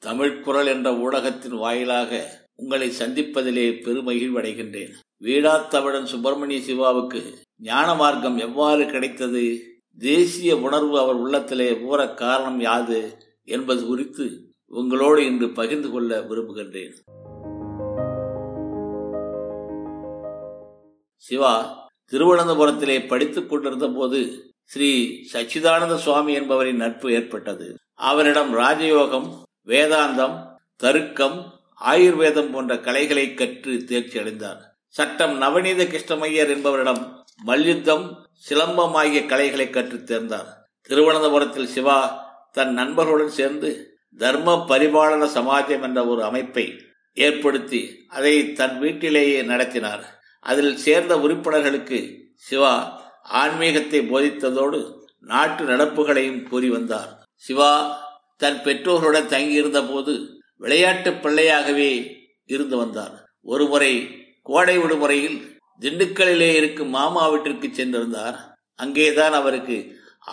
தமிழ் குரல் என்ற ஊடகத்தின் வாயிலாக உங்களை சந்திப்பதிலே பெருமகிழ்வடைகின்றேன். வீடாத்தமிழன் சுப்பிரமணிய சிவாவுக்கு ஞான மார்க்கம் எவ்வாறு கிடைத்தது? தேசிய உணர்வு அவர் உள்ளத்திலே ஊற காரணம் யாது என்பது குறித்து உங்களோடு இன்று பகிர்ந்து கொள்ள விரும்புகின்றேன். சிவா திருவனந்தபுரத்திலே படித்துக் கொண்டிருந்த போது ஸ்ரீ சச்சிதானந்த சுவாமி என்பவரின் நட்பு ஏற்பட்டது. அவரிடம் ராஜயோகம் வேதாந்தம் தருக்கம் ஆயுர்வேதம் போன்ற கலைகளை கற்று தேர்ச்சி அடைந்தார். சட்டம் நவநீத கிருஷ்ணமையர் என்பவரிடம் மல்யுத்தம் சிலம்பம் ஆகிய கலைகளை கற்று தேர்ந்தார். திருவனந்தபுரத்தில் சிவா தன் நண்பர்களுடன் சேர்ந்து தர்ம பரிபாலன சமாஜம் என்ற ஒரு அமைப்பை ஏற்படுத்தி அதை தன் வீட்டிலேயே நடத்தினார். அதில் சேர்ந்த உறுப்பினர்களுக்கு சிவா ஆன்மீகத்தை போதித்ததோடு நாட்டு நடப்புகளையும் கூறி வந்தார். சிவா தன் பெற்றோர்களுடன் தங்கியிருந்த போது விளையாட்டு பிள்ளையாகவே இருந்து வந்தார் ஒருமுறை கோடை விடுமுறையில் திண்டுக்கல்லிலே இருக்கும் மாமா வீட்டிற்கு சென்றிருந்தார். அங்கேதான் அவருக்கு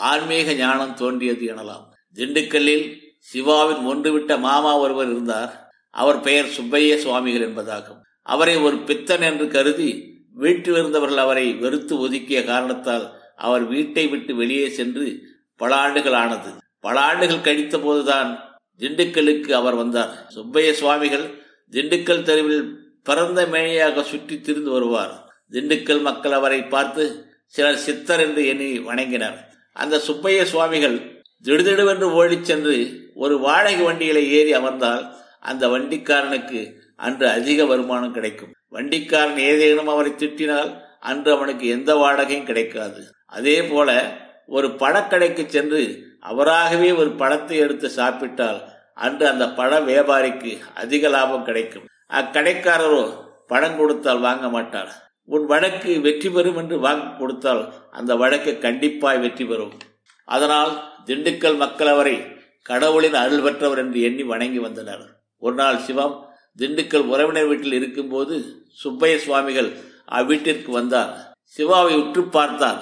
ஆன்மீக ஞானம் தோன்றியது எனலாம். திண்டுக்கல்லில் சிவாவின் ஒன்றுவிட்ட மாமா ஒருவர் இருந்தார். அவர் பெயர் சுப்பைய சுவாமிகள் என்பதாகும். அவரை ஒரு பித்தன் என்று கருதி வீட்டில் இருந்தவர்கள் அவரை வெறுத்து ஒதுக்கிய காரணத்தால் அவர் வீட்டை விட்டு வெளியே சென்று பல ஆண்டுகள் ஆனது. பல ஆண்டுகள் கழித்த போதுதான் திண்டுக்கலுக்கு அவர் வந்தார். சுப்பைய சுவாமிகள் திண்டுக்கல் தெருவில் பிறந்த மேனியாக சுற்றி திரிந்து வருவார். திண்டுக்கல் மக்கள் அவரை பார்த்து சிலர் சித்தர் என்று எண்ணி வணங்கினர். அந்த சுப்பைய சுவாமிகள் திடுதிடுவென்று ஓடிச் சென்று ஒரு வாடகை வண்டியில ஏறி அமர்ந்தால் அந்த வண்டிக்காரனுக்கு அன்று அதிக வருமானம் கிடைக்கும். வண்டிக்காரன் ஏதேனும் அவரை திட்டினால் அன்று அவனுக்கு எந்த வாடகையும் கிடைக்காது. அதே போல ஒரு பழக்கடைக்கு சென்று அவராகவே ஒரு பழத்தை எடுத்து சாப்பிட்டால் அன்று அந்த பழ வியாபாரிக்கு அதிக லாபம் கிடைக்கும். அக்கடைக்காரரோ பணம் கொடுத்தால் வாங்க மாட்டார். உன் வழக்கு வெற்றி பெறும் என்று வாக்கு கொடுத்தால் அந்த வழக்கு கண்டிப்பாய் வெற்றி பெறும். அதனால் திண்டுக்கல் மக்கள் அவரை கடவுளின் அருள் பெற்றவர் என்று எண்ணி வணங்கி வந்தனர். ஒரு நாள் சிவம் திண்டுக்கல் உறவினர் வீட்டில் இருக்கும்போது சுப்பைய சுவாமிகள் அவ்வீட்டிற்கு வந்தார். சிவாவை உற்று பார்த்தார்.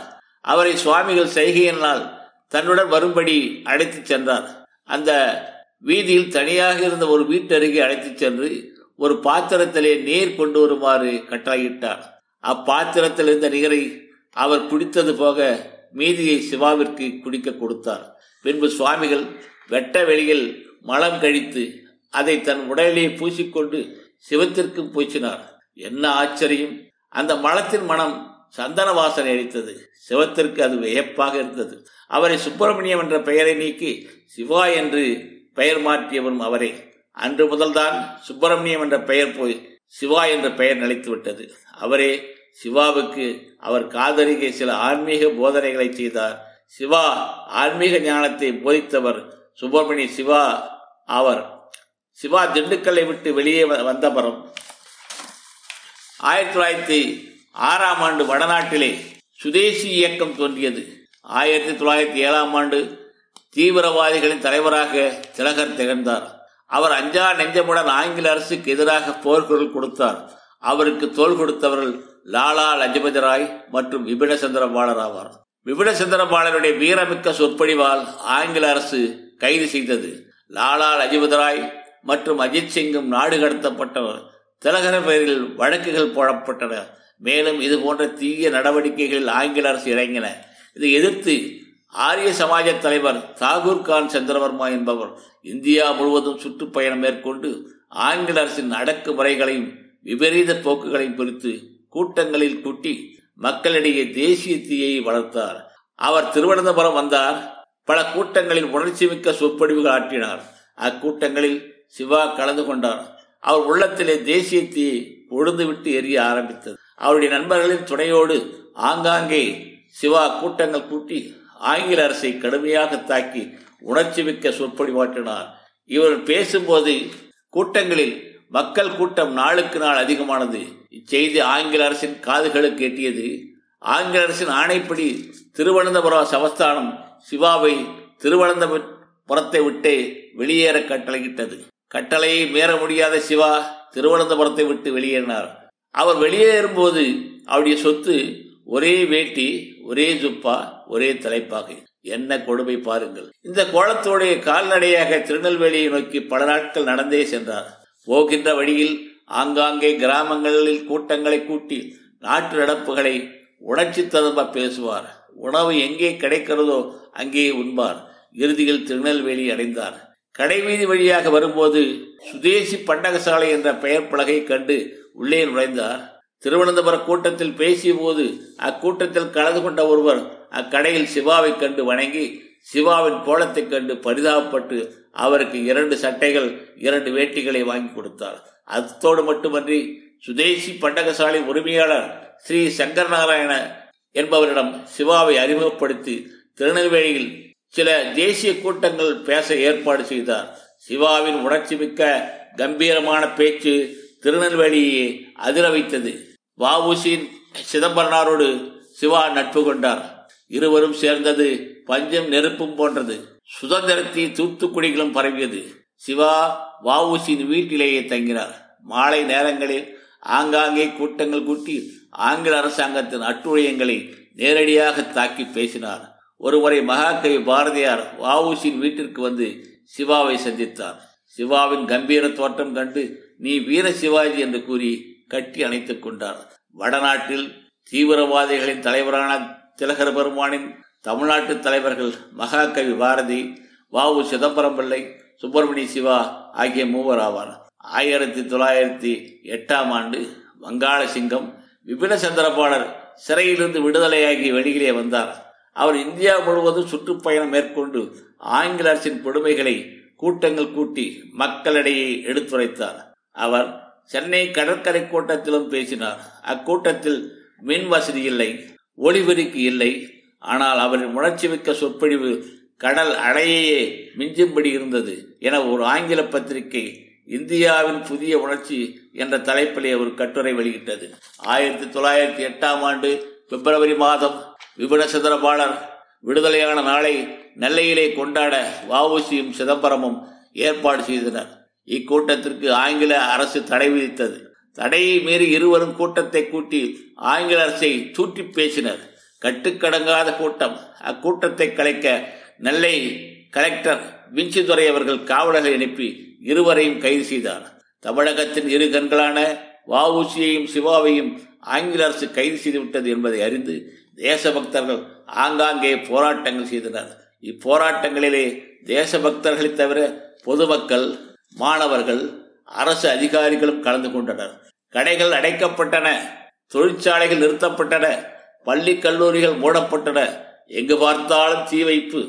அவரை சுவாமிகள் செய்கையினால் தன்னுடன் வரும்படி அழைத்துச் சென்றார் அந்த வீதியில் தனியாக இருந்த ஒரு வீட்டருகே அழைத்து சென்று ஒரு பாத்திரத்திலே நீர் கொண்டு வருமாறு கட்டளையிட்டார் அப்பாத்திரத்தில் இருந்த நீரை அவர் குடித்தது போக மீதியை சிவாவிற்கு குடிக்க கொடுத்தார். பின்பு சுவாமிகள் வெட்ட வெளியில் மலம் கழித்து அதை தன் உடலிலே பூசிக்கொண்டு சிவத்திற்கு பூச்சினார் என்ன ஆச்சரியம்! அந்த மலத்தின் மனம் சந்தன வாசனை அடித்தது சிவத்திற்கு அது வியப்பாக இருந்தது. அவரை சுப்பிரமணியம் என்ற பெயரை நீக்கி சிவா என்று பெயர் மாற்றியவரும் அவரே. அன்று முதல்தான் சுப்பிரமணியம் என்ற பெயர் போய் சிவா என்ற பெயர் நிலைத்து விட்டது. அவரே சிவாவுக்கு அவர் காதலிகை சில ஆன்மீக போதனைகளை செய்தார். சிவா ஆன்மீக ஞானத்தை போதித்தவர் சுப்பிரமணிய சிவா அவர் சிவா திண்டுக்கல்லை விட்டு வெளியே வந்தபரம் ஆயிரத்தி தொள்ளாயிரத்தி ஆறாம் ஆண்டு வடநாட்டிலே சுதேசி இயக்கம் தோன்றியது. ஆயிரத்தி தொள்ளாயிரத்தி ஏழாம் ஆண்டு தீவிரவாதிகளின் தலைவராக திலகர் திகழ்ந்தார். அவர் அஞ்சா நெஞ்சமுடன் ஆங்கில அரசுக்கு எதிராக போர்க்குரல் கொடுத்தார். அவருக்கு தோல் கொடுத்தவர்கள் லாலா லஜபதி ராய் மற்றும் விபினசந்திர பாலர் ஆவார். விபினசந்திர பாலருடைய வீரமிக்க சொற்பொழிவால் ஆங்கில அரசு கைது செய்தது. லாலா லஜபதி ராய் மற்றும் அஜித் சிங்கும் நாடு கடத்தப்பட்டவர். திலகர பெயரில் வழக்குகள் போடப்பட்டன. மேலும் இது போன்ற தீய நடவடிக்கைகளில் ஆங்கில அரசு இறங்கின. இதை எதிர்த்து ஆரிய சமாஜ தலைவர் தாகூர் கான் சந்திரவர்மா என்பவர் இந்தியா முழுவதும் சுற்றுப்பயணம் மேற்கொண்டு ஆங்கில அரசின் அடக்குமுறைகளையும் விபரீத போக்குகளையும் குறித்து கூட்டங்களில் கூட்டி மக்களிடையே தேசிய தீயை வளர்த்தார். அவர் திருவனந்தபுரம் வந்தார். பல கூட்டங்களில் உணர்ச்சிமிக்க சொற்பொழிவுகள் ஆற்றினார். அக்கூட்டங்களில் சிவா கலந்து கொண்டார். அவர் உள்ளத்திலே தேசிய தீயை பொழுதுவிட்டு எரிய ஆரம்பித்தது. அவருடைய நண்பர்களின் துணையோடு ஆங்காங்கே சிவா கூட்டங்கள் கூட்டி ஆங்கில அரசை கடுமையாக தாக்கி உணர்ச்சி மிக்க சொற்பொழிவாற்றினார் இவர் பேசும்போது கூட்டங்களில் மக்கள் கூட்டம் நாளுக்கு நாள் அதிகமானது. இச்செய்தி ஆங்கில அரசின் காதுகளுக்கு எட்டியது ஆங்கில அரசின் ஆணைப்படி திருவனந்தபுரம் சமஸ்தானம் சிவாவை திருவனந்தபுரத்தை விட்டு வெளியேற கட்டளையிட்டது. கட்டளையை மீற முடியாத சிவா திருவனந்தபுரத்தை விட்டு வெளியேறினார். அவர் வெளியேறும்போது அவருடைய சொத்து ஒரே வேட்டி ஒரே ஜுப்பா ஒரே தலைப்பாகை. என்ன கொடுமை பாருங்கள். இந்த கோலத்தோடைய கால்நடையாக திருநெல்வேலியை நோக்கி பல நாட்கள் நடந்தே சென்றார். போகின்ற வழியில் ஆங்காங்கே கிராமங்களில் கூட்டங்களை கூட்டி நாட்டு நடப்புகளை உணர்ச்சி ததும்ப பேசுவார். உணவு எங்கே கிடைக்கிறதோ அங்கே உண்பார். இறுதியில் திருநெல்வேலி அடைந்தார். கடைவீதி வழியாக வரும்போது சுதேசி பண்டகசாலை என்ற பெயர் பலகை கண்டு உள்ளே நுழைந்தார். திருவனந்தபுர கூட்டத்தில் பேசிய போது அக்கூட்டத்தில் கலந்து கொண்ட ஒருவர் அக்கடையில் சிவாவை கண்டு வணங்கி சிவாவின் கோலத்தைக் கண்டு பரிதாபப்பட்டு அவருக்கு இரண்டு சட்டைகள் இரண்டு வேட்டிகளை வாங்கி கொடுத்தார். அத்தோடு மட்டுமன்றி சுதேசி பண்டகசாலை உரிமையாளர் ஸ்ரீ சங்கர் நாராயண என்பவரிடம் சிவாவை அறிமுகப்படுத்தி திருநெல்வேலியில் சில தேசிய கூட்டங்கள் பேச ஏற்பாடு செய்தார். சிவாவின் உணர்ச்சி மிக்க கம்பீரமான பேச்சு திருநெல்வேலியை அதிர வைத்தது. வவுசியின் சிதம்பரனாரோடு சிவா நட்பு கொண்டார். இருவரும் சேர்ந்தது பஞ்சம் நெருப்பும் போன்றது. சுதந்திரத்தை தூத்துக்குடிகளும் பரவியது. சிவா வவுசியின் வீட்டிலேயே தங்கினார். மாலை நேரங்களில் ஆங்காங்கே கூட்டங்கள் கூட்டி ஆங்கில அரசாங்கத்தின் அட்டுழியங்களை நேரடியாக தாக்கி பேசினார். ஒருமுறை மகாகவி பாரதியார் வஉசியின் வீட்டிற்கு வந்து சிவாவை சந்தித்தார். சிவாவின் கம்பீர தோற்றம் கண்டு நீ வீர சிவாஜி என்று கூறி கட்டி அணைத்துக் கொண்டார். வடநாட்டில் தீவிரவாதிகளின் தலைவரான திலகர் பெருமானின் தமிழ்நாட்டு தலைவர்கள் மகாகவி பாரதி வாவு சிதம்பரம் பிள்ளை சுப்பிரமணிய சிவா ஆகிய மூவர் ஆவார். ஆயிரத்தி தொள்ளாயிரத்தி எட்டாம் ஆண்டு வங்காள சிங்கம் விபின சந்திரபாலர் சிறையிலிருந்து விடுதலையாகி வெளியிலே வந்தார். அவர் இந்தியா முழுவதும் சுற்றுப்பயணம் மேற்கொண்டு ஆங்கில அரசின் கொடுமைகளை கூட்டங்கள் கூட்டி மக்களிடையே எடுத்துரைத்தார். அவர் சென்னை கடற்கரை கூட்டத்திலும் பேசினார். அக்கூட்டத்தில் மின் வசதி இல்லை ஒளிபெருக்கி இல்லை. ஆனால் அவரின் உணர்ச்சி மிக்க சொற்பொழிவு கடல் அடையே மிஞ்சும்படி இருந்தது என ஒரு ஆங்கில பத்திரிகை இந்தியாவின் புதிய உணர்ச்சி என்ற தலைப்பிலே ஒரு கட்டுரை வெளியிட்டது. ஆயிரத்தி தொள்ளாயிரத்தி எட்டாம் ஆண்டு பிப்ரவரி மாதம் விபுன விடுதலையான நாளை நெல்லையிலே கொண்டாட வஉசியும் சிதம்பரமும் ஏற்பாடு செய்தனர். இக்கூட்டத்திற்கு ஆங்கில அரசு தடை விதித்தது. தடையை மீறி இருவரும் கூட்டத்தை கூட்டி ஆங்கில அரசை தூற்றி பேசினர். கட்டுக்கடங்காத கூட்டம். அக்கூட்டத்தை கலைக்க நெல்லை கலெக்டர் விஞ்சிதுரை அவர்கள் காவலர்களை அனுப்பி இருவரையும் கைது செய்தார். தமிழகத்தின் இரு கண்களான வவுசியையும் சிவாவையும் ஆங்கில அரசு கைது செய்துவிட்டது என்பதை அறிந்து தேசபக்தர்கள் ஆங்காங்கே போராட்டங்கள் செய்தனர். இப்போராட்டங்களிலே தேசபக்தர்களை தவிர பொதுமக்கள் மாணவர்கள் அரசு அதிகாரிகளும் கலந்து கொண்டனர். கடைகள் அடைக்கப்பட்டன தொழிற்சாலைகள் நிறுத்தப்பட்டன பள்ளி கல்லூரிகள் மூடப்பட்டன. எங்கு பார்த்தாலும் தீ வைப்பு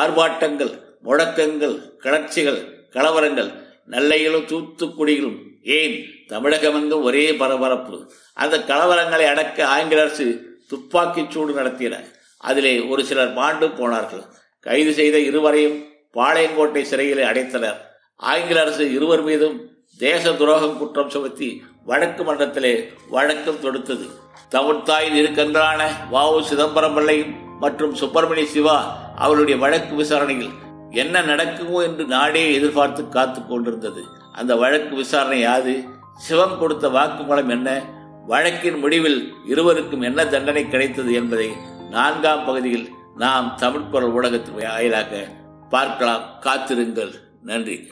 ஆர்ப்பாட்டங்கள் முழக்கங்கள் கிளர்ச்சிகள் கலவரங்கள் நெல்லையிலும் தூத்துக்குடியிலும் ஏன் தமிழகமெங்கும் ஒரே பரபரப்பு? அந்த கலவரங்களை அடக்க ஆங்கில அரசு துப்பாக்கிச் சூடு நடத்தின அதிலே ஒரு சிலர் மாண்டு போனார்கள். கைது செய்த இருவரையும் பாளையங்கோட்டை சிறையில் அடைத்தனர். ஆங்கில அரசு இருவர் மீதும் தேச துரோகம் குற்றம் சுமத்தி வழக்கு மன்றத்திலே வழக்கம் தொடுத்தது. தமிழ்தாயின் இரு வ வாவு சிதம்பரம் பிள்ளையும் மற்றும் சுப்பிரமணிய சிவா அவருடைய வழக்கு விசாரணையில் என்ன நடக்குமோ என்று நாடே எதிர்பார்த்து காத்து கொண்டிருந்தது. அந்த வழக்கு விசாரணை யாது? சிவம் கொடுத்த வாக்குமூலம் என்ன? வழக்கின் முடிவில் இருவருக்கும் என்ன தண்டனை கிடைத்தது என்பதை நான்காம் பகுதியில் நாம் தமிழ் ஊடகத்தின் வாயிலாக பார்க்கலாம். காத்திருங்கள். நன்றி.